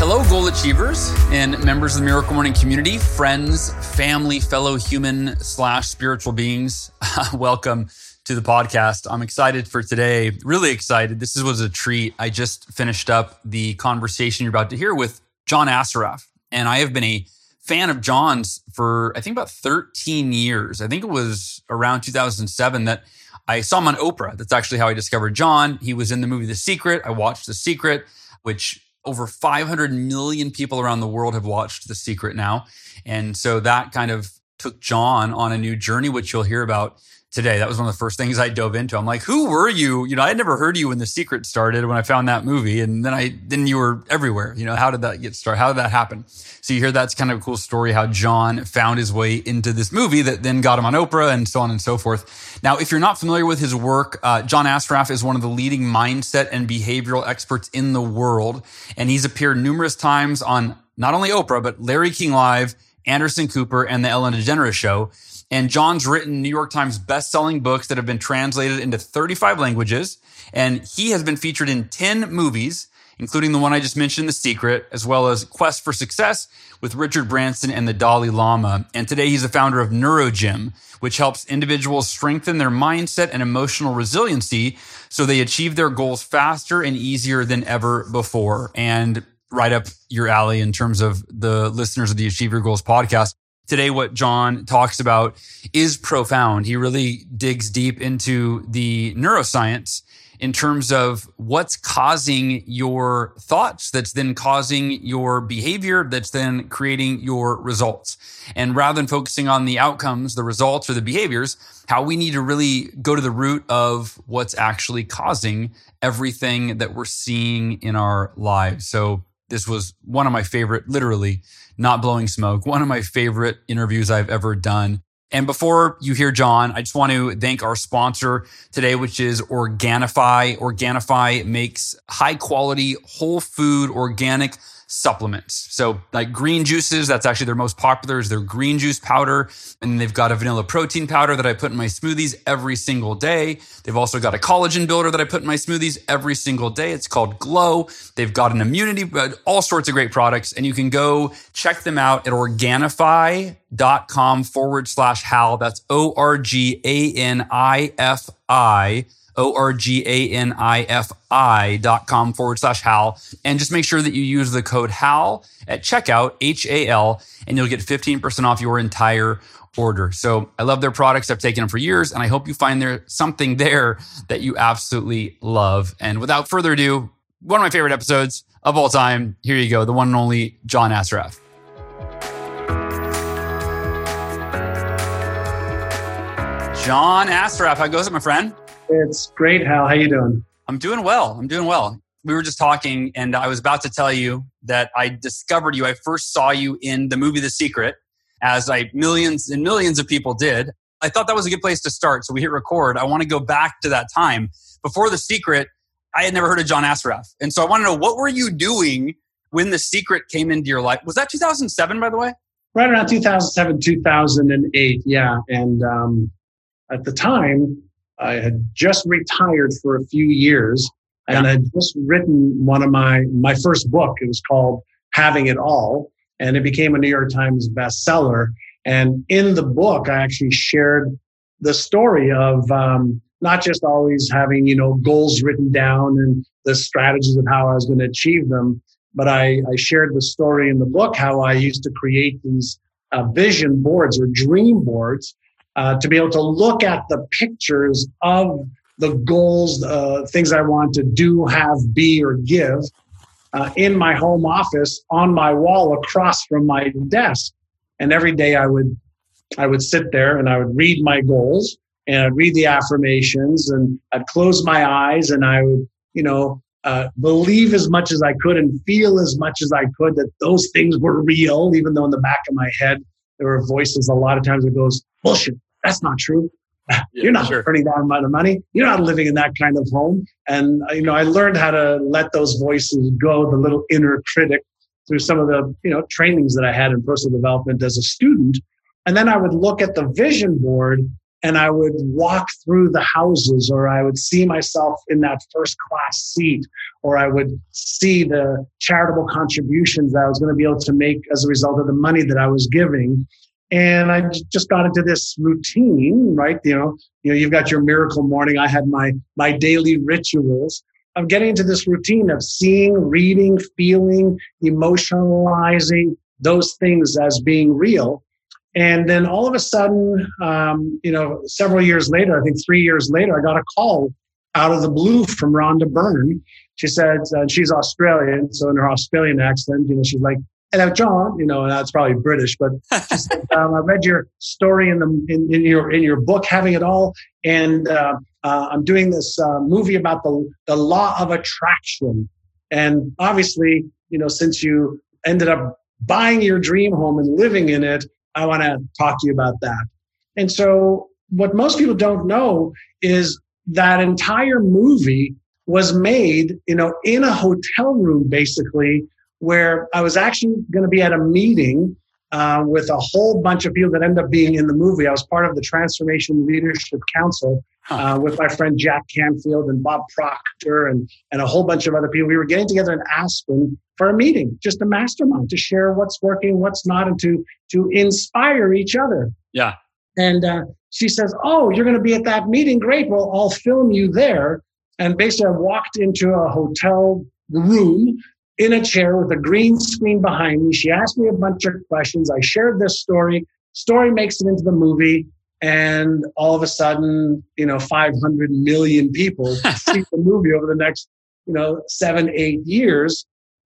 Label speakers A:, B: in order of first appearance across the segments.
A: Hello, goal achievers and members of the Miracle Morning community, friends, family, fellow human slash spiritual beings. Welcome to the podcast. I'm excited for today. Really excited. This was a treat. I just finished up the conversation you're about to hear with John Assaraf, and I have been a fan of John's for I think about 13 years. I think it was around 2007 that I saw him on Oprah. That's actually how I discovered John. He was in the movie The Secret. I watched The Secret, which over 500 million people around the world have watched The Secret now. And so that kind of took John on a new journey, which you'll hear about today. That was one of the first things I dove into. I'm like, who were you? You know, I had never heard of you when The Secret started when I found that movie. And then I, then you were everywhere. You know, how did that get started? How did that happen? So you hear that's kind of a cool story how John found his way into this movie that then got him on Oprah and so on and so forth. Now, if you're not familiar with his work, uh, John Assaraf is one of the leading mindset and behavioral experts in the world. And he's appeared numerous times on not only Oprah, but Larry King Live, Anderson Cooper, and the Ellen DeGeneres Show. And John's written New York Times best-selling books that have been translated into 35 languages. And he has been featured in 10 movies, including the one I just mentioned, The Secret, as well as Quest for Success with Richard Branson and the Dalai Lama. And today he's the founder of NeuroGym, which helps individuals strengthen their mindset and emotional resiliency so they achieve their goals faster and easier than ever before. And right up your alley in terms of the listeners of the Achieve Your Goals podcast. Today, what John talks about is profound. He really digs deep into the neuroscience in terms of what's causing your thoughts that's then causing your behavior that's then creating your results. And rather than focusing on the outcomes, the results or the behaviors, how we need to really go to the root of what's actually causing everything that we're seeing in our lives. So this was one of my favorite, literally, not blowing smoke, one of my favorite interviews I've ever done. And before you hear John, I just want to thank our sponsor today, which is Organifi. Organifi makes high quality, whole food, organic supplements. So like green juices, that's actually their most popular is their green juice powder. And they've got a vanilla protein powder that I put in my smoothies every single day. They've also got a collagen builder that I put in my smoothies every single day. It's called Glow. They've got an immunity, uh, all sorts of great products. And you can go check them out at organifi.com forward slash Hal. That's O R G A N I F I O-R-G-A-N-I-F-I dot com forward slash HAL. And just make sure that you use the code HAL at checkout, H-A-L, and you'll get 15% off your entire order. So I love their products. I've taken them for years and I hope you find there something there that you absolutely love. And without further ado, one of my favorite episodes of all time. Here you go. The one and only John Assaraf. John Assaraf, how goes it, my friend?
B: It's great, Hal. How you doing?
A: I'm doing well. I'm doing well. We were just talking, and I was about to tell you that I discovered you. I first saw you in the movie The Secret, as I millions and millions of people did. I thought that was a good place to start. So we hit record. I want to go back to that time. Before The Secret, I had never heard of John Assaraf, And so I want to know what were you doing when The Secret came into your life? Was that 2007, by the way?
B: Right around 2007, 2008. Yeah. And um, at the time, I had just retired for a few years and I had just written one of my, my first book. It was called Having It All and it became a New York Times bestseller. And in the book, I actually shared the story of um, not just always having, you know, goals written down and the strategies of how I was going to achieve them, but I, I shared the story in the book how I used to create these uh, vision boards or dream boards uh, to be able to look at the pictures of the goals, uh, things I want to do, have, be, or give uh, in my home office on my wall across from my desk. And every day I would, I would sit there and I would read my goals and I'd read the affirmations and I'd close my eyes and I would, you know, uh, believe as much as I could and feel as much as I could that those things were real, even though in the back of my head there were voices a lot of times that goes, bullshit, that's not true. Yeah, You're not sure. earning that amount of money. You're not living in that kind of home. And uh, you know, I learned how to let those voices go, the little inner critic, through some of the you know trainings that I had in personal development as a student. And then I would look at the vision board and I would walk through the houses, or I would see myself in that first class seat, or I would see the charitable contributions that I was going to be able to make as a result of the money that I was giving. And I just got into this routine, right? You know, you know, you've got your miracle morning. I had my my daily rituals I'm getting into this routine of seeing, reading, feeling, emotionalizing those things as being real and then all of a sudden, um, you know, several years later, I think three years later, I got a call out of the blue from Rhonda Byrne. She said, uh, she's Australian, so in her Australian accent, you know, she's like, "Hello, John," you know, that's probably British, but she said, um, "I read your story in the in, in, your in your book, having it all, and uh, uh, I'm doing this uh, movie about the the law of attraction, and obviously, you know, since you ended up buying your dream home and living in it." I want to talk to you about that. And so, what most people don't know is that entire movie was made, you know, in a hotel room, basically, where I was actually going to be at a meeting uh, with a whole bunch of people that end up being in the movie. I was part of the Transformation Leadership Council uh, with my friend Jack Canfield and Bob Proctor and, and a whole bunch of other people. We were getting together in Aspen for a meeting, just a mastermind to share what's working, what's not, and to, to inspire each other.
A: Yeah.
B: And uh, she says, Oh, you're going to be at that meeting? Great. Well, I'll film you there. And basically, I walked into a hotel room in a chair with a green screen behind me. She asked me a bunch of questions. I shared this story. Story makes it into the movie and all of a sudden, you know, 500 million people see the movie over the next, you know, seven, eight years.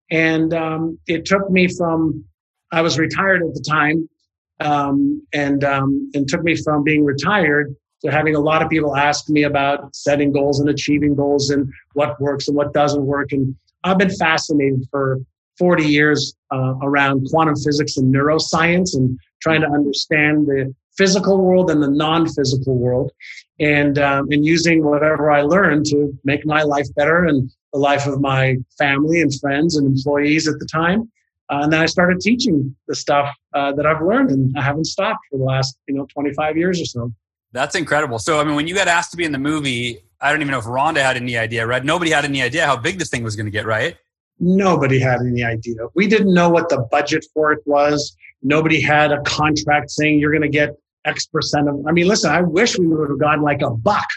B: And um, it took me from, I was retired at the time, um, and um, and took me from being retired to having a lot of people ask me about setting goals and achieving goals and what works and what doesn't work. And I've been fascinated for 40 years uh, around quantum physics and neuroscience and trying to understand the physical world and the non-physical world. And um, and using whatever i learned to make my life better and the life of my family and friends and employees at the time. Uh, and then i started teaching the stuff uh, that i've learned and i haven't stopped for the last you know 25 years or so.
A: That's incredible. So i mean when you got asked to be in the movie i don't even know if rhonda had any idea right? Nobody had any idea how big this thing was going to get right?
B: Nobody had any idea. We didn't know what the budget for it was. Nobody had a contract saying you're going to get X percent of. I mean, listen, I wish we would have gotten like a buck,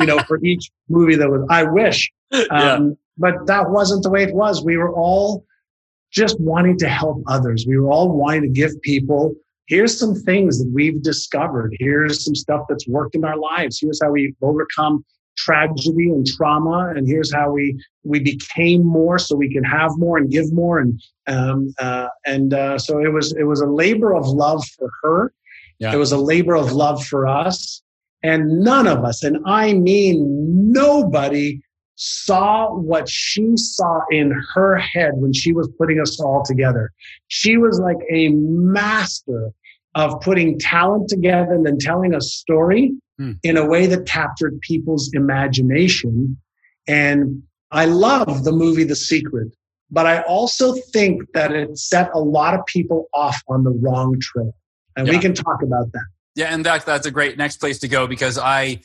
B: you know, for each movie that was. I wish, um, yeah. but that wasn't the way it was. We were all just wanting to help others. We were all wanting to give people. Here's some things that we've discovered. Here's some stuff that's worked in our lives. Here's how we overcome tragedy and trauma and here's how we we became more so we can have more and give more and um, uh, and uh, so it was it was a labor of love for her yeah. It was a labor of love for us. And none of us, and I mean nobody, saw what she saw in her head when she was putting us all together. She was like a master of putting talent together and then telling a story hmm. in a way that captured people's imagination. And I love the movie The Secret, but I also think that it set a lot of people off on the wrong trail and yeah. we can talk about that.
A: Yeah, and that that's a great next place to go because I,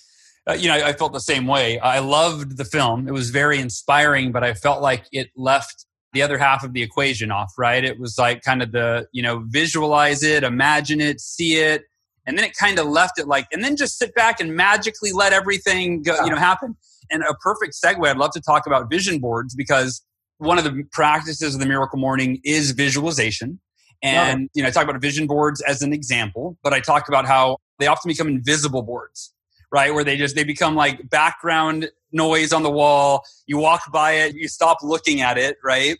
A: uh, you know, I felt the same way. I loved the film; it was very inspiring, but I felt like it left the other half of the equation off. Right? It was like kind of the you know visualize it, imagine it, see it, and then it kind of left it like, and then just sit back and magically let everything go, you know, happen. And a perfect segue. I'd love to talk about vision boards because one of the practices of the Miracle Morning is visualization. And, you know, I talk about vision boards as an example, but I talk about how they often become invisible boards, right? Where they just, they become like background noise on the wall. You walk by it, you stop looking at it, right?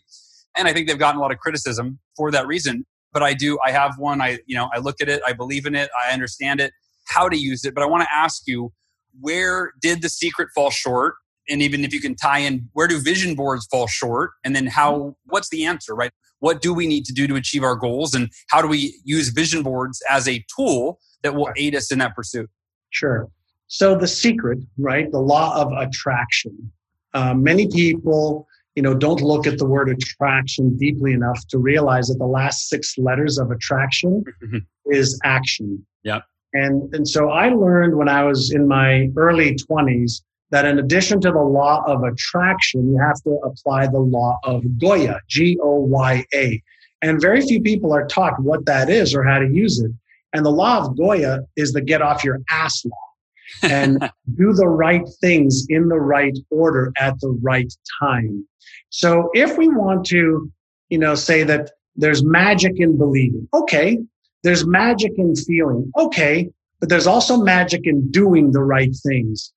A: And I think they've gotten a lot of criticism for that reason. But I do, I have one, I, you know, I look at it, I believe in it, I understand it, how to use it. But I want to ask you, where did the secret fall short? and even if you can tie in where do vision boards fall short and then how what's the answer right what do we need to do to achieve our goals? And how do we use vision boards as a tool that will aid us in that pursuit?
B: Sure. So the secret right the law of attraction. Uh, many people you know don't look at the word attraction deeply enough to realize that the last six letters of attraction mm-hmm. is action.
A: Yeah
B: and and so i learned when i was in my early 20s that in addition to the law of attraction, you have to apply the law of Goya, G O Y A. And very few people are taught what that is or how to use it. And the law of Goya is the get off your ass law and do the right things in the right order at the right time. So if we want to, you know, say that there's magic in believing, okay, there's magic in feeling, okay, but there's also magic in doing the right things.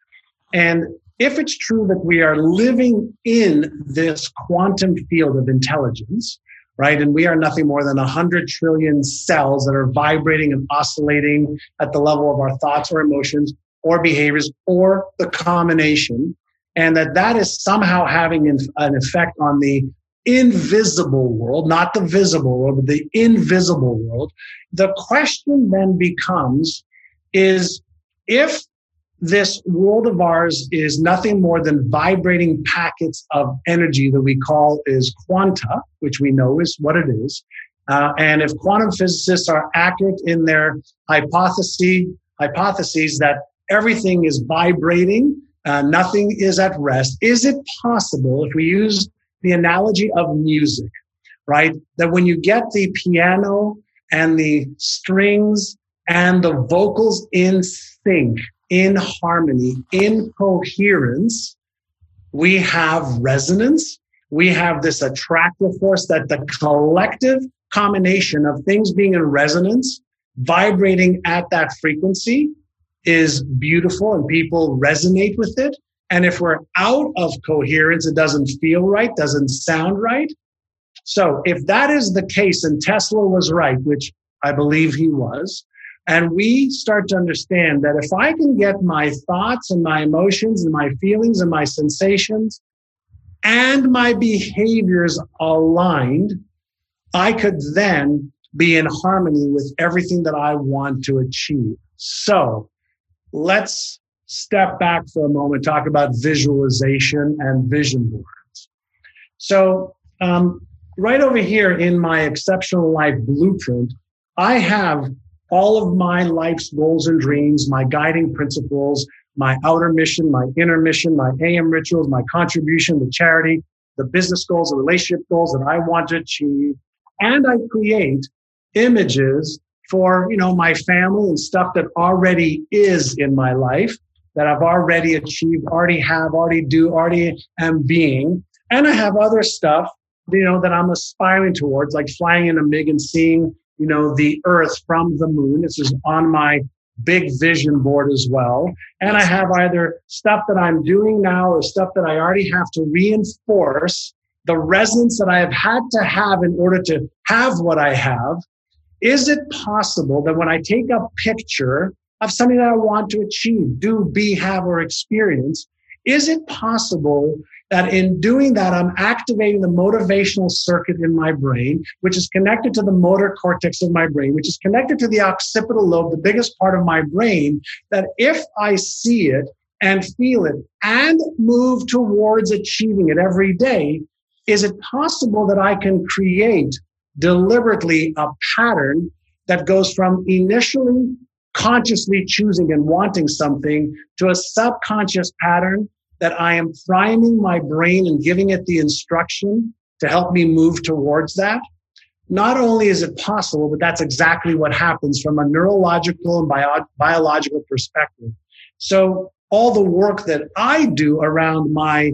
B: And if it's true that we are living in this quantum field of intelligence, right, and we are nothing more than 100 trillion cells that are vibrating and oscillating at the level of our thoughts or emotions or behaviors or the combination, and that that is somehow having an effect on the invisible world, not the visible world, but the invisible world, the question then becomes is if this world of ours is nothing more than vibrating packets of energy that we call is quanta, which we know is what it is. Uh, and if quantum physicists are accurate in their hypothesis, hypotheses that everything is vibrating, uh, nothing is at rest, is it possible, if we use the analogy of music, right, that when you get the piano and the strings and the vocals in sync, in harmony, in coherence, we have resonance. We have this attractive force that the collective combination of things being in resonance, vibrating at that frequency is beautiful and people resonate with it. And if we're out of coherence, it doesn't feel right, doesn't sound right. So if that is the case and Tesla was right, which I believe he was, and we start to understand that if I can get my thoughts and my emotions and my feelings and my sensations and my behaviors aligned, I could then be in harmony with everything that I want to achieve. So let's step back for a moment, talk about visualization and vision boards. So, um, right over here in my exceptional life blueprint, I have all of my life's goals and dreams, my guiding principles, my outer mission, my inner mission, my AM rituals, my contribution to charity, the business goals, the relationship goals that I want to achieve. And I create images for, you know, my family and stuff that already is in my life that I've already achieved, already have, already do, already am being. And I have other stuff, you know, that I'm aspiring towards, like flying in a MiG and seeing you know, the earth from the moon. This is on my big vision board as well. And I have either stuff that I'm doing now or stuff that I already have to reinforce the resonance that I have had to have in order to have what I have. Is it possible that when I take a picture of something that I want to achieve, do, be, have, or experience, is it possible that in doing that, I'm activating the motivational circuit in my brain, which is connected to the motor cortex of my brain, which is connected to the occipital lobe, the biggest part of my brain, that if I see it and feel it and move towards achieving it every day, is it possible that I can create deliberately a pattern that goes from initially consciously choosing and wanting something to a subconscious pattern that I am priming my brain and giving it the instruction to help me move towards that. Not only is it possible, but that's exactly what happens from a neurological and bio- biological perspective. So all the work that I do around my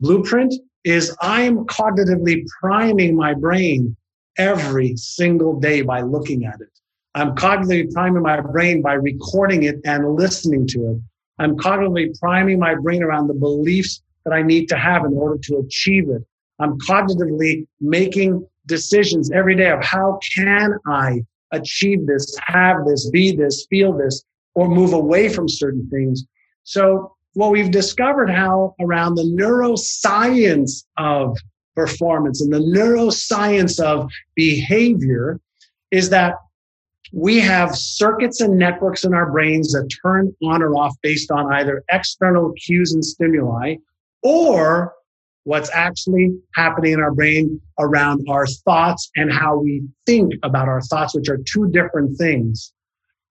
B: blueprint is I'm cognitively priming my brain every single day by looking at it. I'm cognitively priming my brain by recording it and listening to it. I'm cognitively priming my brain around the beliefs that I need to have in order to achieve it. I'm cognitively making decisions every day of how can I achieve this, have this, be this, feel this, or move away from certain things. So what we've discovered how around the neuroscience of performance and the neuroscience of behavior is that we have circuits and networks in our brains that turn on or off based on either external cues and stimuli or what's actually happening in our brain around our thoughts and how we think about our thoughts, which are two different things.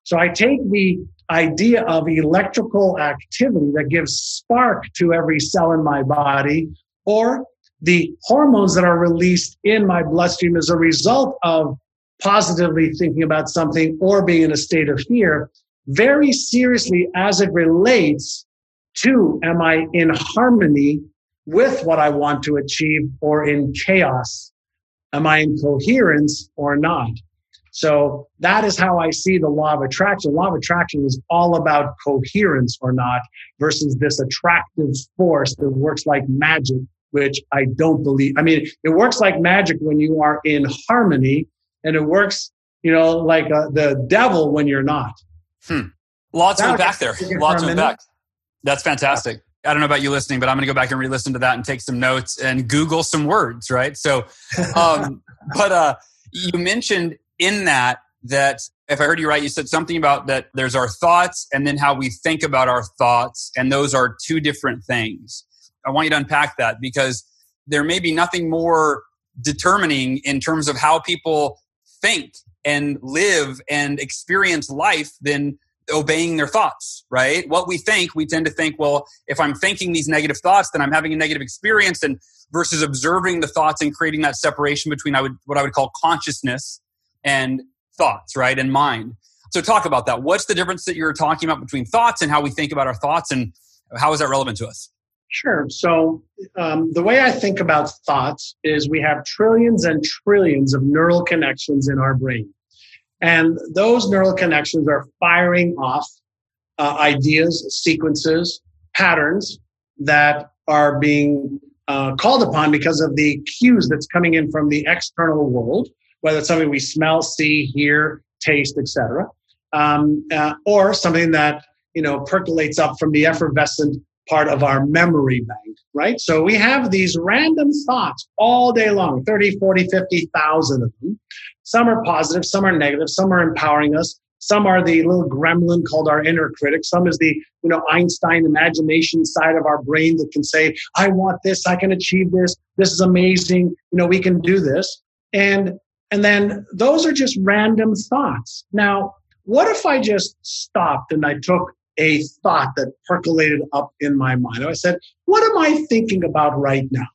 B: So I take the idea of electrical activity that gives spark to every cell in my body or the hormones that are released in my bloodstream as a result of positively thinking about something or being in a state of fear very seriously as it relates to am I in harmony with what I want to achieve or in chaos? Am I in coherence or not? So that is how I see the law of attraction. law of attraction is all about coherence or not versus this attractive force that works like magic, which I don't believe. I mean, it works like magic when you are in harmony and it works, you know, like uh, the devil when you're not.
A: Hmm. Lots of back there. Lots of back. That's fantastic. I don't know about you listening, but I'm going to go back and re-listen to that and take some notes and Google some words, right? So, um, but uh, you mentioned in that that if I heard you right, you said something about that there's our thoughts and then how we think about our thoughts, and those are two different things. I want you to unpack that because there may be nothing more determining in terms of how people think and live and experience life than obeying their thoughts, right? What we think, we tend to think, well, if I'm thinking these negative thoughts, then I'm having a negative experience and versus observing the thoughts and creating that separation between I would what I would call consciousness and thoughts, right? And mind. So talk about that. What's the difference that you're talking about between thoughts and how we think about our thoughts and how is that relevant to us?
B: Sure. So um, the way I think about thoughts is we have trillions and trillions of neural connections in our brain. And those neural connections are firing off uh, ideas, sequences, patterns that are being uh, called upon because of the cues that's coming in from the external world, whether it's something we smell, see, hear, taste, etc., um, uh, or something that you know percolates up from the effervescent part of our memory bank, right? So we have these random thoughts all day long 30, 40, 50,000 of them. Some are positive, some are negative, some are empowering us. Some are the little gremlin called our inner critic. Some is the, you know, Einstein imagination side of our brain that can say, I want this, I can achieve this, this is amazing, you know, we can do this. And and then those are just random thoughts. Now, what if I just stopped and I took a thought that percolated up in my mind? I said, what am I thinking about right now?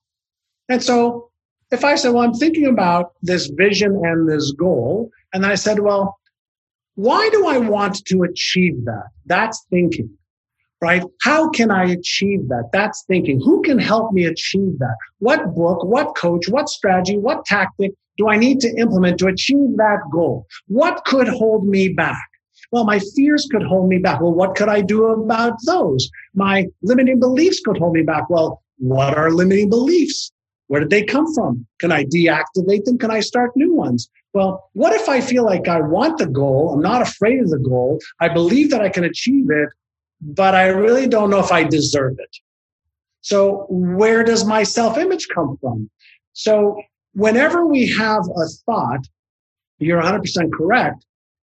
B: And so if I said, well, I'm thinking about this vision and this goal, and I said, well, why do I want to achieve that? That's thinking, right? How can I achieve that? That's thinking. Who can help me achieve that? What book, what coach, what strategy, what tactic do I need to implement to achieve that goal? What could hold me back? Well, my fears could hold me back. Well, what could I do about those? My limiting beliefs could hold me back. Well, what are limiting beliefs? Where did they come from? Can I deactivate them? Can I start new ones? Well, what if I feel like I want the goal? I'm not afraid of the goal. I believe that I can achieve it, but I really don't know if I deserve it. So where does my self image come from? So whenever we have a thought, you're 100% correct,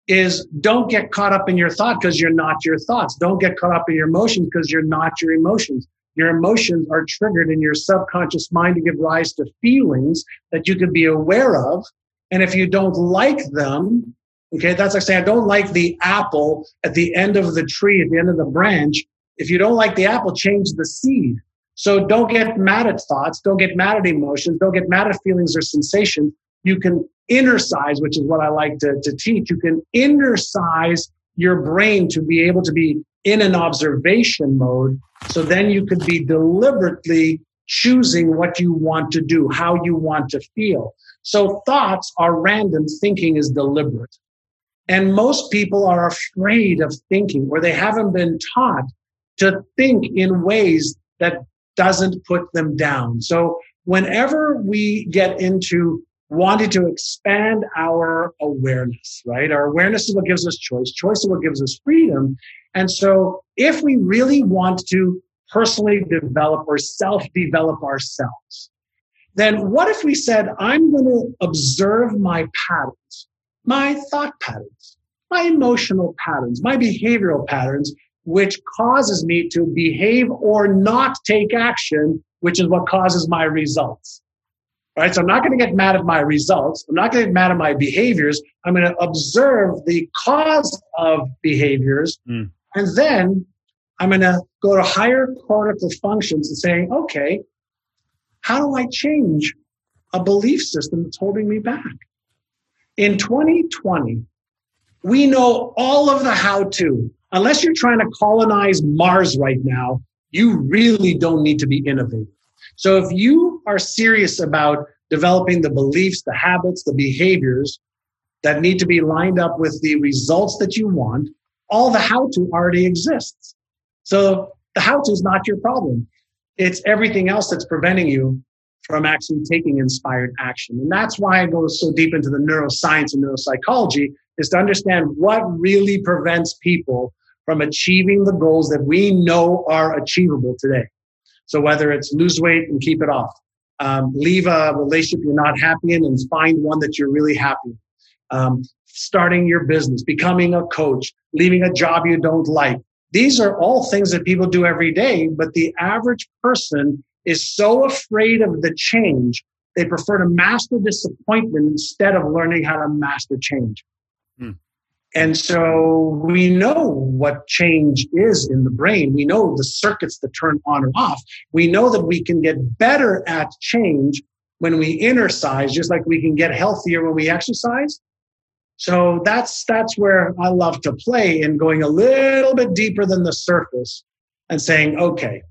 B: is don't get caught up in your thought because you're not your thoughts. Don't get caught up in your emotions because you're not your emotions. Your emotions are triggered in your subconscious mind to give rise to feelings that you can be aware of. And if you don't like them, okay, that's like saying, I don't like the apple at the end of the tree, at the end of the branch. If you don't like the apple, change the seed. So don't get mad at thoughts. Don't get mad at emotions. Don't get mad at feelings or sensations. You can innercise, which is what I like to, to teach. You can innercise your brain to be able to be in an observation mode. So then you could be deliberately choosing what you want to do, how you want to feel. So thoughts are random, thinking is deliberate. And most people are afraid of thinking or they haven't been taught to think in ways that doesn't put them down. So whenever we get into wanting to expand our awareness, right? Our awareness is what gives us choice. Choice is what gives us freedom. And so if we really want to personally develop or self develop ourselves, then what if we said, I'm going to observe my patterns, my thought patterns, my emotional patterns, my behavioral patterns, which causes me to behave or not take action, which is what causes my results. Right. So I'm not going to get mad at my results. I'm not going to get mad at my behaviors. I'm going to observe the cause of behaviors. Mm. And then I'm going to go to higher cortical functions and saying, okay, how do I change a belief system that's holding me back? In 2020, we know all of the how to. Unless you're trying to colonize Mars right now, you really don't need to be innovative. So if you are serious about developing the beliefs, the habits, the behaviors that need to be lined up with the results that you want, all the how to already exists. So the how to is not your problem. It's everything else that's preventing you from actually taking inspired action. And that's why I go so deep into the neuroscience and neuropsychology is to understand what really prevents people from achieving the goals that we know are achievable today. So whether it's lose weight and keep it off, um, leave a relationship you're not happy in and find one that you're really happy. Um, starting your business, becoming a coach, leaving a job you don't like. These are all things that people do every day, but the average person is so afraid of the change, they prefer to master disappointment instead of learning how to master change. Hmm. And so we know what change is in the brain. We know the circuits that turn on and off. We know that we can get better at change when we exercise, just like we can get healthier when we exercise. So that's that's where I love to play in going a little bit deeper than the surface and saying, okay,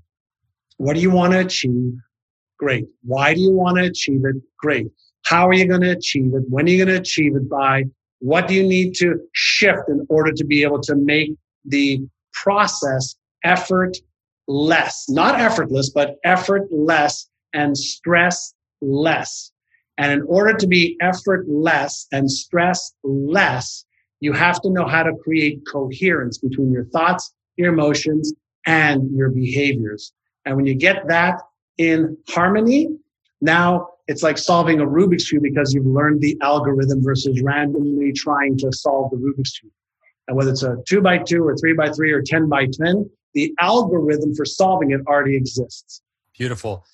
B: what do you want to achieve? Great. Why do you want to achieve it? Great. How are you going to achieve it? When are you going to achieve it by? What do you need to shift in order to be able to make the process effort less? Not effortless, but effort less and stress less. And in order to be effort less and stress less, you have to know how to create coherence between your thoughts, your emotions, and your behaviors. And when you get that in harmony, now it's like solving a Rubik's Cube because you've learned the algorithm versus randomly trying to solve the Rubik's Cube. And whether it's a two by two or three by three or 10 by 10, the algorithm for solving it already exists.
A: Beautiful.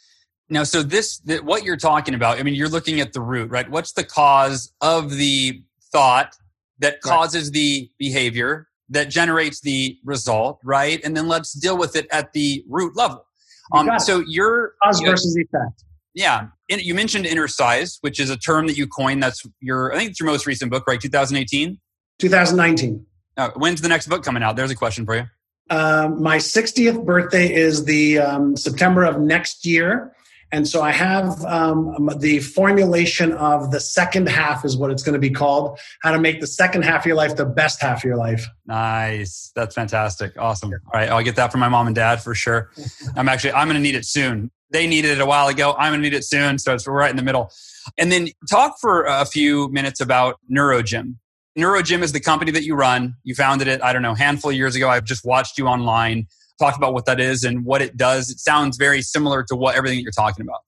A: Now, so this, what you're talking about, I mean, you're looking at the root, right? What's the cause of the thought that causes right. the behavior that generates the result, right? And then let's deal with it at the root level.
B: Um, so you're cause versus effect.
A: Yeah, you mentioned Innercise, which is a term that you coined. That's your, I think it's your most recent book, right? 2018.
B: 2019.
A: Uh, when's the next book coming out? There's a question for you.
B: Um, my 60th birthday is the um, September of next year. And so I have um, the formulation of the second half is what it's going to be called. How to make the second half of your life the best half of your life.
A: Nice. That's fantastic. Awesome. All right. I'll get that from my mom and dad for sure. I'm actually, I'm going to need it soon. They needed it a while ago. I'm going to need it soon. So it's right in the middle. And then talk for a few minutes about NeuroGym. NeuroGym is the company that you run. You founded it, I don't know, handful of years ago. I've just watched you online talk about what that is and what it does. It sounds very similar to what everything that you're talking about.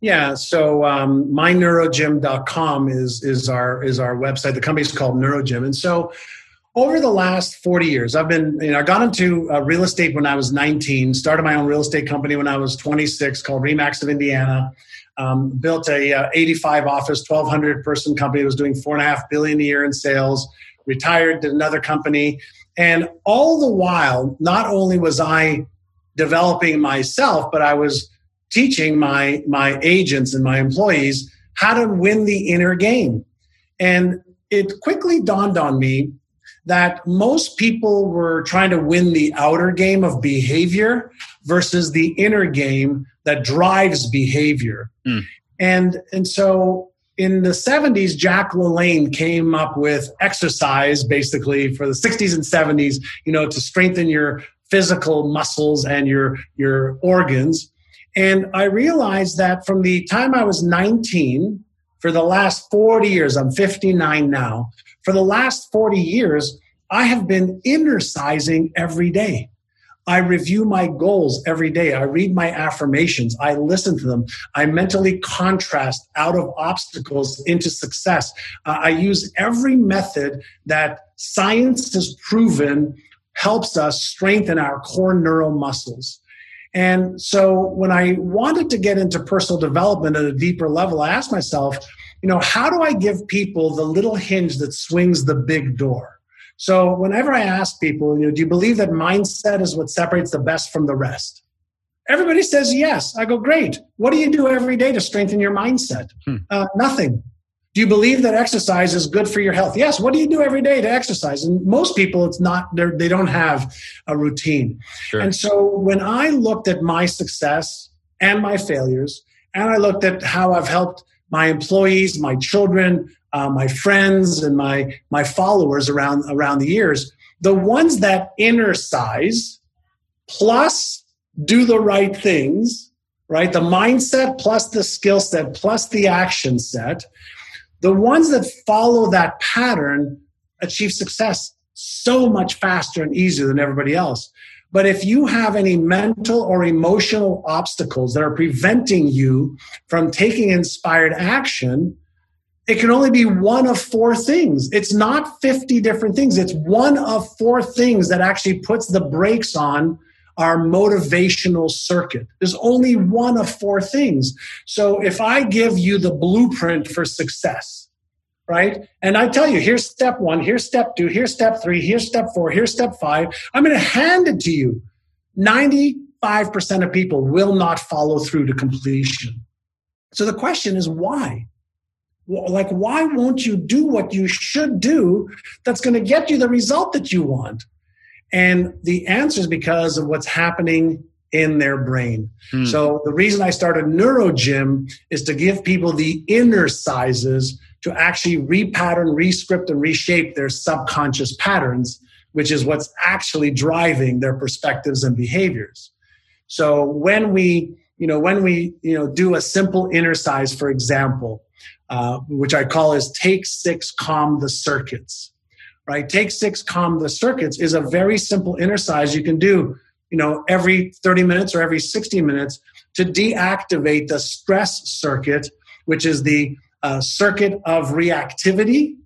B: Yeah, so um, myneurogym.com is is our is our website. The company's called NeuroGym, and so over the last 40 years, I've been you know I got into uh, real estate when I was 19. Started my own real estate company when I was 26, called RE/MAX of Indiana. Um, built a uh, 85 office, 1,200 person company that was doing four and a half billion a year in sales. Retired, did another company, and all the while, not only was I developing myself, but I was teaching my, my agents and my employees how to win the inner game. And it quickly dawned on me that most people were trying to win the outer game of behavior versus the inner game that drives behavior. Mm. And, and so in the 70s, Jack LaLanne came up with exercise basically for the 60s and 70s, you know, to strengthen your physical muscles and your, your organs. And I realized that from the time I was 19, for the last 40 years, I'm 59 now, for the last 40 years, I have been exercising every day. I review my goals every day. I read my affirmations. I listen to them. I mentally contrast out of obstacles into success. Uh, I use every method that science has proven helps us strengthen our core neural muscles. And so when I wanted to get into personal development at a deeper level, I asked myself, you know, how do I give people the little hinge that swings the big door? So whenever I ask people, you know, do you believe that mindset is what separates the best from the rest? Everybody says yes. I go, great. What do you do every day to strengthen your mindset? Hmm. Uh, nothing. Do you believe that exercise is good for your health? Yes. What do you do every day to exercise? And most people, it's not, they don't have a routine. Sure. And so when I looked at my success and my failures, and I looked at how I've helped my employees, my children, uh, my friends, and my my followers around around the years, the ones that innercise plus do the right things, right? The mindset plus the skill set plus the action set, the ones that follow that pattern achieve success so much faster and easier than everybody else. But if you have any mental or emotional obstacles that are preventing you from taking inspired action, it can only be one of four things. It's not 50 different things. It's one of four things that actually puts the brakes on our motivational circuit. There's only one of four things. So if I give you the blueprint for success, right? And I tell you, here's step one, here's step two, here's step three, here's step four, here's step five. I'm going to hand it to you. 95% of people will not follow through to completion. So the question is why? Like, why won't you do what you should do that's going to get you the result that you want? And the answer is because of what's happening in their brain. Hmm. So the reason I started NeuroGym is to give people the innercises to actually repattern, rescript, and reshape their subconscious patterns, which is what's actually driving their perspectives and behaviors. So when we, you know, when we, you know, do a simple innercise, for example, uh, which I call is take six, calm the circuits, right? Take six, calm the circuits is a very simple innercise you can do, you know, every 30 minutes or every 60 minutes to deactivate the stress circuit, which is the a circuit of reactivity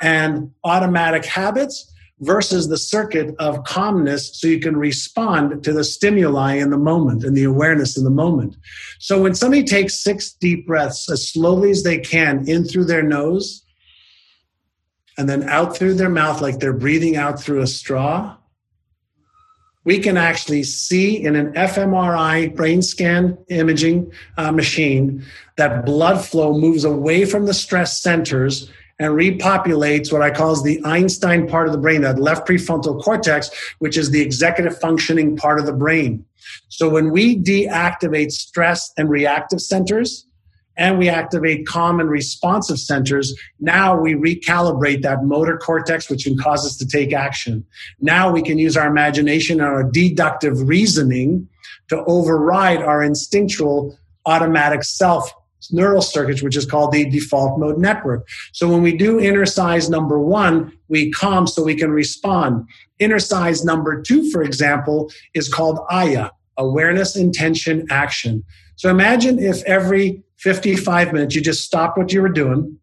B: and automatic habits versus the circuit of calmness so you can respond to the stimuli in the moment and the awareness in the moment. So when somebody takes six deep breaths as slowly as they can in through their nose and then out through their mouth like they're breathing out through a straw, we can actually see in an fMRI brain scan imaging uh, machine that blood flow moves away from the stress centers and repopulates what I call the Einstein part of the brain, that left prefrontal cortex, which is the executive functioning part of the brain. So when we deactivate stress and reactive centers, and we activate calm and responsive centers. Now we recalibrate that motor cortex, which can cause us to take action. Now we can use our imagination and our deductive reasoning to override our instinctual automatic self neural circuits, which is called the default mode network. So when we do innercise number one, we calm so we can respond. Innercise number two, for example, is called AYA, awareness, intention, action. So imagine if every 55 minutes, you just stop what you were doing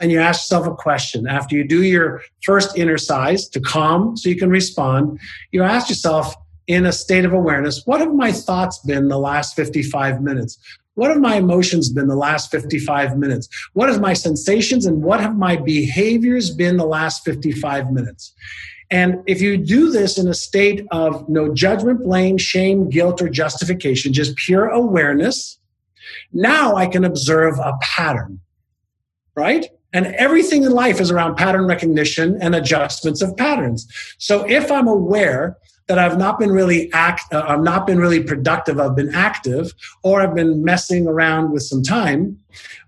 B: and you ask yourself a question. After you do your first innercise to calm so you can respond, you ask yourself in a state of awareness, what have my thoughts been the last 55 minutes? What have my emotions been the last 55 minutes? What have my sensations and what have my behaviors been the last 55 minutes? And if you do this in a state of no judgment, blame, shame, guilt, or justification, just pure awareness, now I can observe a pattern, right? And everything in life is around pattern recognition and adjustments of patterns. So if I'm aware that I've not been really act, uh, I've not been really productive, I've been active, or I've been messing around with some time.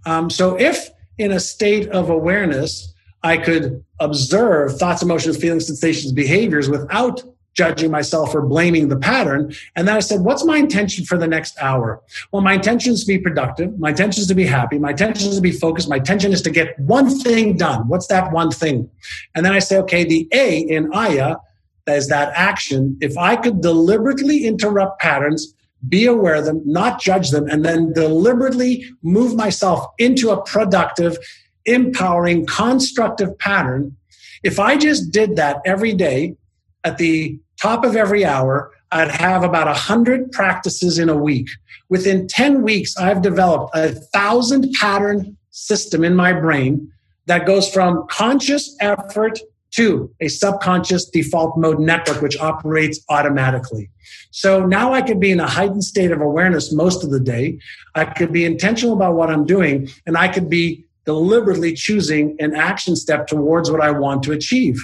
B: Um, so if in a state of awareness, I could observe thoughts, emotions, feelings, sensations, behaviors without judging myself or blaming the pattern. And then I said, what's my intention for the next hour? Well, my intention is to be productive. My intention is to be happy. My intention is to be focused. My intention is to get one thing done. What's that one thing? And then I say, okay, the A in Aya, is that action, if I could deliberately interrupt patterns, be aware of them, not judge them, and then deliberately move myself into a productive, empowering, constructive pattern, if I just did that every day at the top of every hour, I'd have about a hundred practices in a week. Within 10 weeks, I've developed a thousand pattern system in my brain that goes from conscious effort to a subconscious default mode network, which operates automatically. So now I could be in a heightened state of awareness most of the day. I could be intentional about what I'm doing, and I could be deliberately choosing an action step towards what I want to achieve.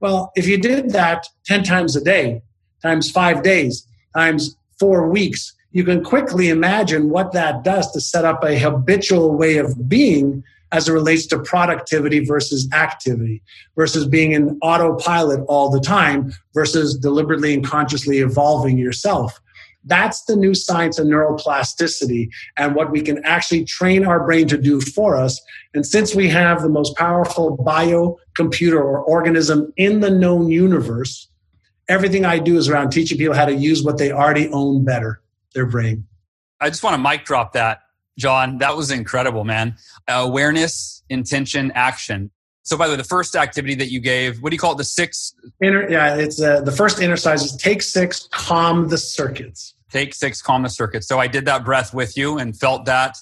B: Well, if you did that 10 times a day, times five days, times four weeks, you can quickly imagine what that does to set up a habitual way of being as it relates to productivity versus activity versus being in autopilot all the time versus deliberately and consciously evolving yourself. That's the new science of neuroplasticity and what we can actually train our brain to do for us. And since we have the most powerful bio computer or organism in the known universe, everything I do is around teaching people how to use what they already own better, their brain.
A: I just want to mic drop that John. That was incredible, man. awareness, intention, action. So, by the way, the first activity that you gave, what do you call it? The six?
B: Inner, yeah, it's uh, the first exercise is take six, calm the circuits.
A: Take six, calm the circuits. So, I did that breath with you and felt that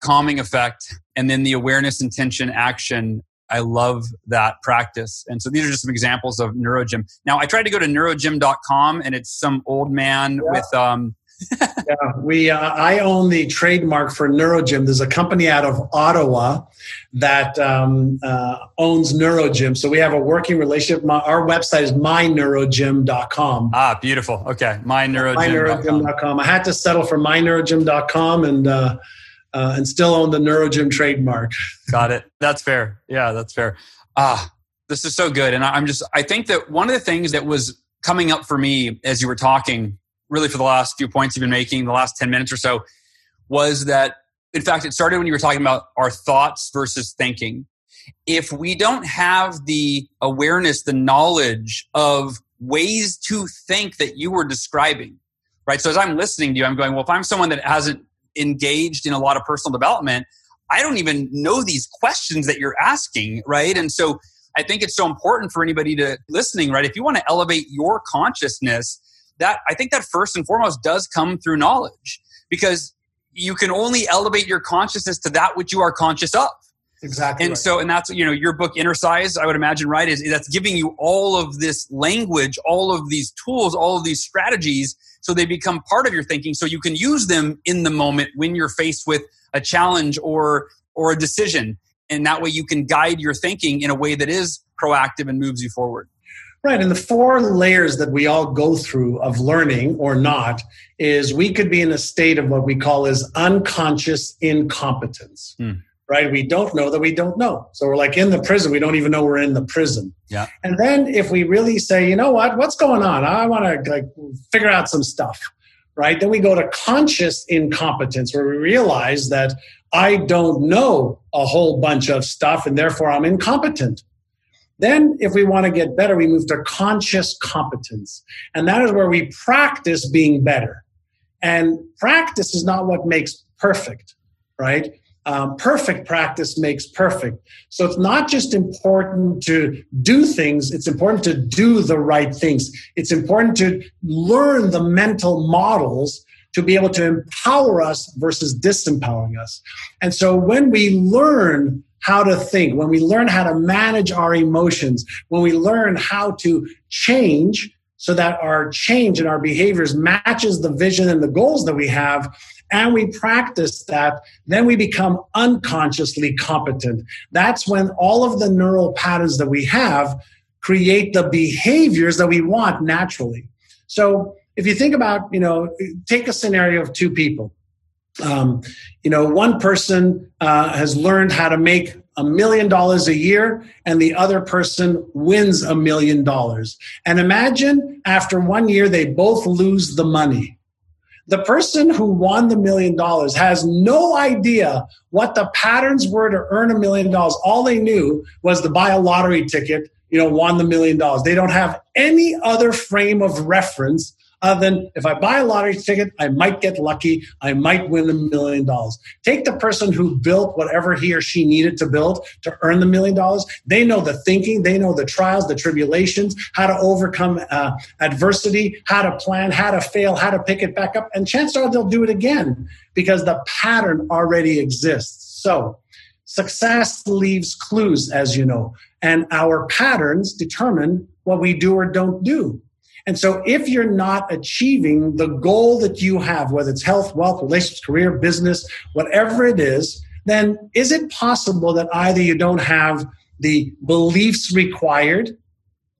A: calming effect. And then the awareness, intention, action. I love that practice. And so these are just some examples of NeuroGym. Now, I tried to go to neurogym.com and it's some old man yeah. with um,
B: yeah, we uh, I own the trademark for NeuroGym. There's a company out of Ottawa that um, uh, owns NeuroGym. So we have a working relationship. My, our website is myneurogym.com.
A: Ah, beautiful. Okay, myneurogym.com.
B: myneurogym.com. I had to settle for myneurogym.com and uh, uh, and still own the NeuroGym trademark.
A: Got it. That's fair. Yeah, that's fair. Ah, this is so good. And I'm just I think that one of the things that was coming up for me as you were talking really for the last few points you've been making, the last 10 minutes or so, was that, in fact, it started when you were talking about our thoughts versus thinking. If we don't have the awareness, the knowledge of ways to think that you were describing, right? So as I'm listening to you, I'm going, well, if I'm someone that hasn't engaged in a lot of personal development, I don't even know these questions that you're asking, right? And so I think it's so important for anybody to listening, right? If you want to elevate your consciousness, that I think that first and foremost does come through knowledge because you can only elevate your consciousness to that which you are conscious of.
B: Exactly.
A: And
B: right.
A: so, and that's, you know, your book, Innercise, I would imagine, right, is that's giving you all of this language, all of these tools, all of these strategies, so they become part of your thinking. So you can use them in the moment when you're faced with a challenge or, or a decision. And that way you can guide your thinking in a way that is proactive and moves you forward.
B: Right. And the four layers that we all go through of learning or not is we could be in a state of what we call is unconscious incompetence. Hmm. Right. We don't know that we don't know. So we're like in the prison. We don't even know we're in the prison.
A: Yeah.
B: And then if we really say, you know what, what's going on? I want to like figure out some stuff. Right. Then we go to conscious incompetence where we realize that I don't know a whole bunch of stuff and therefore I'm incompetent. Then, if we want to get better, we move to conscious competence. And that is where we practice being better. And practice is not what makes perfect, right? Um, perfect practice makes perfect. So it's not just important to do things, it's important to do the right things. It's important to learn the mental models to be able to empower us versus disempowering us. And so when we learn how to think, when we learn how to manage our emotions, when we learn how to change so that our change and our behaviors matches the vision and the goals that we have, and we practice that, then we become unconsciously competent. That's when all of the neural patterns that we have create the behaviors that we want naturally. So if you think about, you know, take a scenario of two people um, you know, one person uh, has learned how to make a million dollars a year and the other person wins a million dollars. And imagine after one year, they both lose the money. The person who won the million dollars has no idea what the patterns were to earn a million dollars. All they knew was to buy a lottery ticket you know, won the million dollars. They don't have any other frame of reference other than if I buy a lottery ticket, I might get lucky, I might win a million dollars. Take the person who built whatever he or she needed to build to earn the million dollars. They know the thinking, they know the trials, the tribulations, how to overcome uh, adversity, how to plan, how to fail, how to pick it back up. And chances are they'll do it again because the pattern already exists. So, success leaves clues, as you know, and our patterns determine what we do or don't do. And so if you're not achieving the goal that you have, whether it's health, wealth, relationships, career, business, whatever it is, then is it possible that either you don't have the beliefs required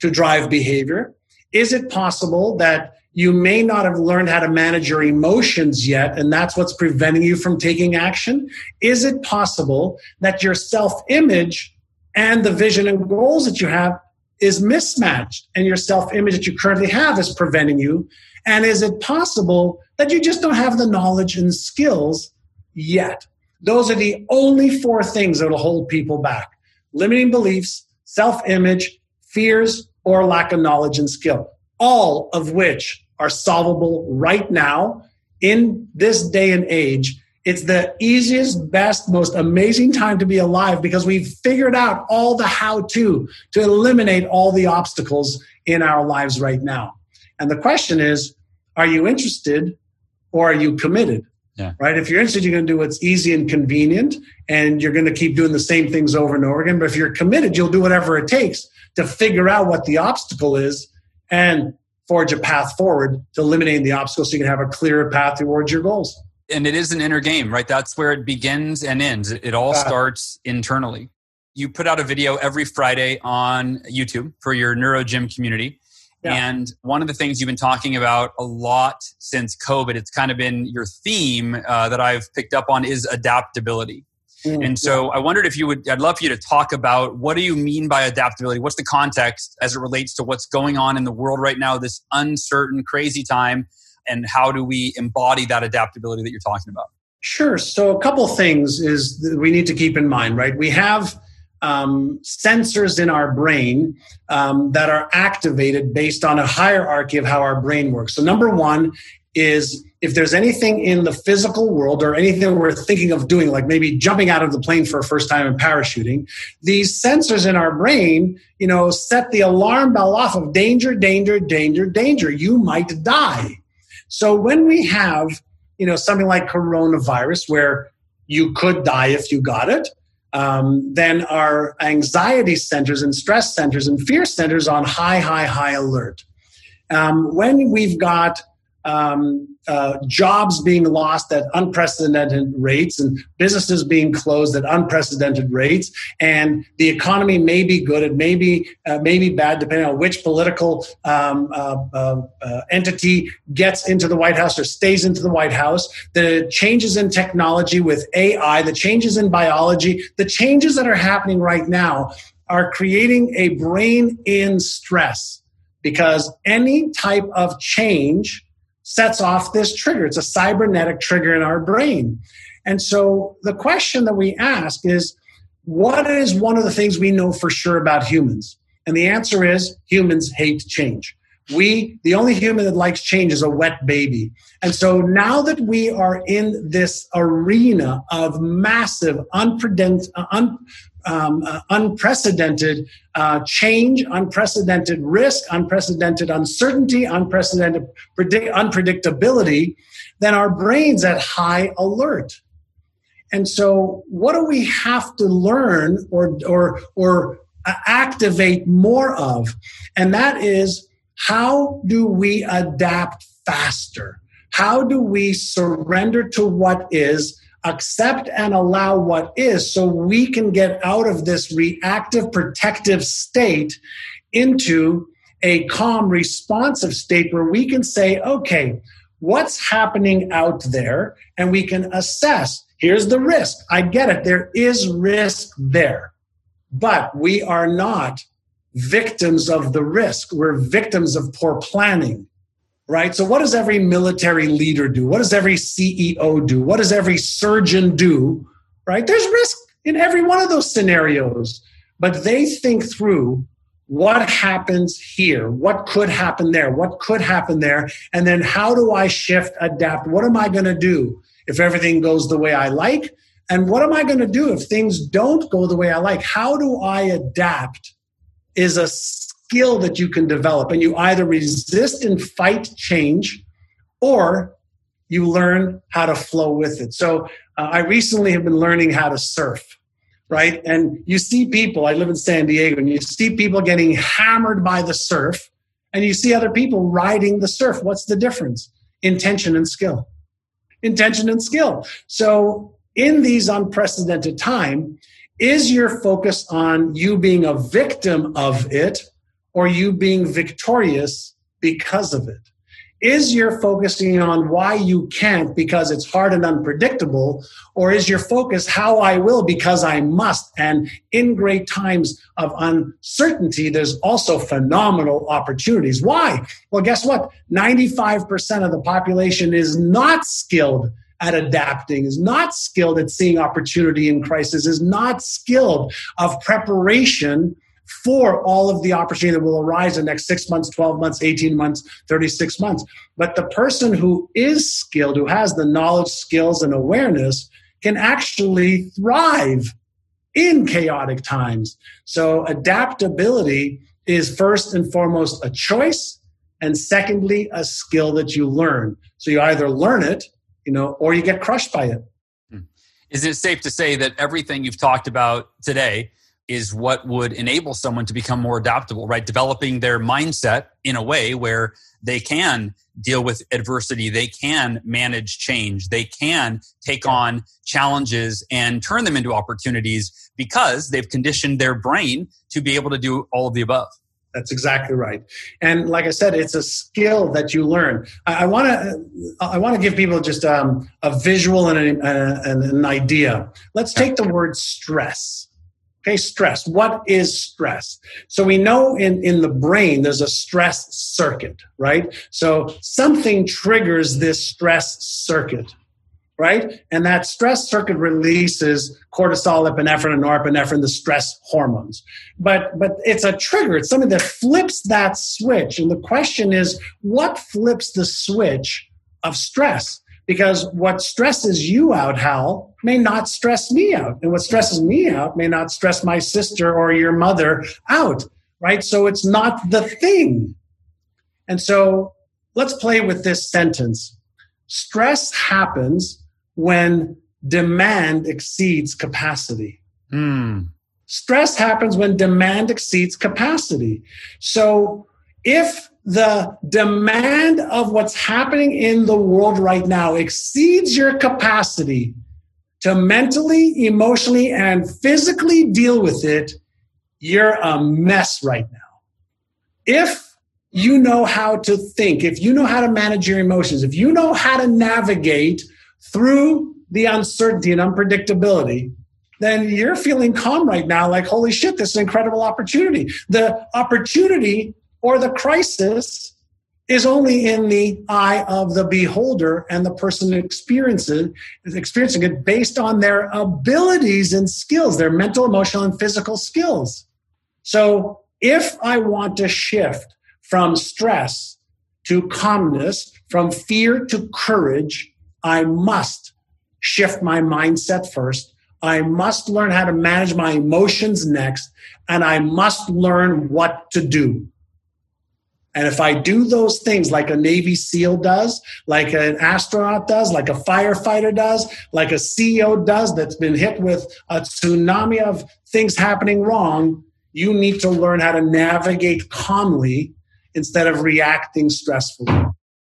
B: to drive behavior? Is it possible that you may not have learned how to manage your emotions yet, and that's what's preventing you from taking action? Is it possible that your self image and the vision and goals that you have is mismatched and your self image that you currently have is preventing you? And is it possible that you just don't have the knowledge and skills yet? Those are the only four things that will hold people back limiting beliefs, self image, fears, or lack of knowledge and skill, all of which are solvable right now in this day and age it's the easiest, best, most amazing time to be alive because we've figured out all the how to to eliminate all the obstacles in our lives right now. And the question is, are you interested or are you committed? Yeah. Right? If you're interested, you're going to do what's easy and convenient and you're going to keep doing the same things over and over again. But if you're committed, you'll do whatever it takes to figure out what the obstacle is and forge a path forward to eliminating the obstacle so you can have a clearer path towards your goals
A: and it is an inner game, right? That's where it begins and ends. It all starts internally. You put out a video every Friday on YouTube for your NeuroGym community. Yeah. And one of the things you've been talking about a lot since COVID, it's kind of been your theme uh, that I've picked up on is adaptability. Mm, and so I wondered if you would, I'd love for you to talk about what do you mean by adaptability? What's the context as it relates to what's going on in the world right now, this uncertain, crazy time? And how do we embody that adaptability that you're talking about?
B: Sure. So a couple things is we need to keep in mind, right? We have um, sensors in our brain um, that are activated based on a hierarchy of how our brain works. So number one is if there's anything in the physical world or anything we're thinking of doing, like maybe jumping out of the plane for a first time and parachuting, these sensors in our brain, you know, set the alarm bell off of danger, danger, danger, danger. You might die. So when we have, you know, something like coronavirus where you could die if you got it, um, then our anxiety centers and stress centers and fear centers on high, high, high alert. Um, when we've got um, uh, jobs being lost at unprecedented rates and businesses being closed at unprecedented rates. And the economy may be good it may be uh, bad depending on which political um, uh, uh, uh entity gets into the white house or stays into the white house. The changes in technology with ai the changes in biology the changes that are happening right now are creating a brain in stress because any type of change sets off this trigger. It's a cybernetic trigger in our brain. And so the question that we ask is what is one of the things we know for sure about humans? And the answer is humans hate change. We, the only human that likes change is a wet baby. And so now that we are in this arena of massive, unprecedented, un, um, uh, unprecedented uh, change, unprecedented risk, unprecedented uncertainty, unprecedented predict- unpredictability, then our brain's at high alert. And so, what do we have to learn or, or, or activate more of? And that is how do we adapt faster? How do we surrender to what is accept and allow what is so we can get out of this reactive protective state into a calm responsive state where we can say okay what's happening out there? And we can assess here's the risk. I get it. There is risk there. But we are not victims of the risk. We're victims of poor planning right? So, what does every military leader do? What does every CEO do? What does every surgeon do? Right? There's risk in every one of those scenarios, but they think through what happens here? What could happen there? What could happen there? And then how do I shift, adapt? What am I going to do if everything goes the way I like? And what am I going to do if things don't go the way I like? How do I adapt is a skill that you can develop. And you either resist and fight change or you learn how to flow with it. So uh, I recently have been learning how to surf right? And you see people, I live in San Diego, and you see people getting hammered by the surf, and you see other people riding the surf. What's the difference? Intention and skill. Intention and skill. So, in these unprecedented time, is your focus on you being a victim of it or you being victorious because of it? is your focusing on why you can't because it's hard and unpredictable or is your focus how i will because i must? And in great times of uncertainty there's also phenomenal opportunities. Why? Well guess what? 95% of the population is not skilled at adapting, is not skilled at seeing opportunity in crisis, is not skilled of preparation for all of the opportunity that will arise in the next six months, 12 months, 18 months, 36 months. But the person who is skilled, who has the knowledge, skills, and awareness, can actually thrive in chaotic times. So adaptability is first and foremost a choice, and secondly, a skill that you learn. So you either learn it, you know, or you get crushed by it. Hmm.
A: It safe to say that everything you've talked about today is what would enable someone to become more adaptable, right? Developing their mindset in a way where they can deal with adversity, they can manage change, they can take on challenges and turn them into opportunities because they've conditioned their brain to be able to do all of the above.
B: That's exactly right. And like I said, it's a skill that you learn. I, want to I want to give people just um, a visual and, a, and an idea. Let's take the word stress. Okay, stress. What is stress? So we know in, in the brain there's a stress circuit, right? So something triggers this stress circuit, right? And that stress circuit releases cortisol, epinephrine, and norepinephrine, the stress hormones. But but it's a trigger, it's something that flips that switch. And the question is, what flips the switch of stress? because what stresses you out, Hal, may not stress me out. And what stresses me out may not stress my sister or your mother out, right? So it's not the thing. And so let's play with this sentence. Stress happens when demand exceeds capacity. Mm. Stress happens when demand exceeds capacity. So if the demand of what's happening in the world right now exceeds your capacity to mentally, emotionally, and physically deal with it, you're a mess right now. If you know how to think, if you know how to manage your emotions, if you know how to navigate through the uncertainty and unpredictability, then you're feeling calm right now like, holy shit, this is an incredible opportunity. The opportunity or the crisis is only in the eye of the beholder and the person experiencing experiencing it based on their abilities and skills, their mental, emotional, and physical skills. So if I want to shift from stress to calmness, from fear to courage, I must shift my mindset first. I must learn how to manage my emotions next, and I must learn what to do. And if I do those things like a Navy SEAL does, like an astronaut does, like a firefighter does, like a CEO does that's been hit with a tsunami of things happening wrong, you need to learn how to navigate calmly instead of reacting stressfully.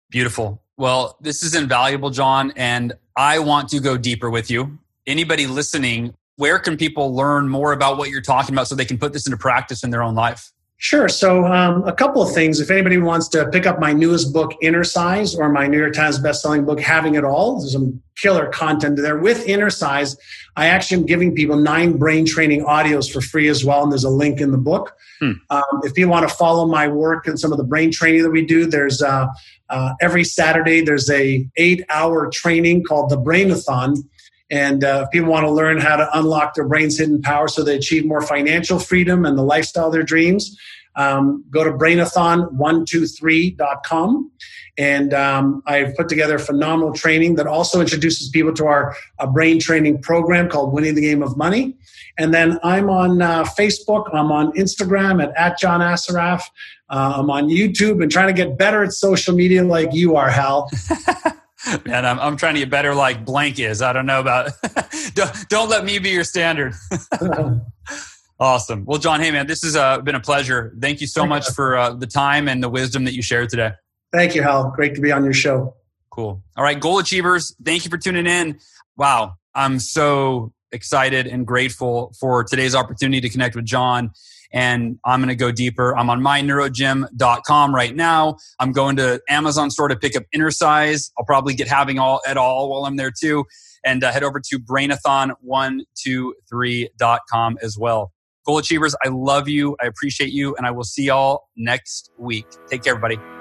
A: Beautiful. Well, this is invaluable, John, and I want to go deeper with you. Anybody listening, where can people learn more about what you're talking about so they can put this into practice in their own life?
B: Sure. So, um, a couple of things. If anybody wants to pick up my newest book, Innercise, or my New York Times bestselling book, Having It All, there's some killer content there. With Innercise, I actually am giving people nine brain training audios for free as well, and there's a link in the book. Hmm. Um, if you want to follow my work and some of the brain training that we do, there's uh, uh, every Saturday there's a eight hour training called the Brainathon and uh, people want to learn how to unlock their brain's hidden power so they achieve more financial freedom and the lifestyle of their dreams. um, go to brainathon123.com. And um, I've put together phenomenal training that also introduces people to our brain training program called Winning the Game of Money. And then I'm on uh, Facebook, I'm on Instagram at, at John Assaraf. Uh, I'm on YouTube and trying to get better at social media like you are, Hal.
A: Man, I'm, I'm trying to get better like Blank is. I don't know about. don't, don't let me be your standard. awesome. Well, John, hey man, this has uh, been a pleasure. Thank you so much for uh, the time and the wisdom that you shared today.
B: Thank you, Hal. Great to be on your show.
A: Cool. All right, goal achievers. Thank you for tuning in. Wow, I'm so excited and grateful for today's opportunity to connect with John and I'm going to go deeper. I'm on myneurogym.com right now. I'm going to Amazon store to pick up Innercise. I'll probably get having all at all while I'm there too. And uh, head over to brainathon123.com as well. Goal Achievers, I love you. I appreciate you. And I will see y'all next week. Take care, everybody.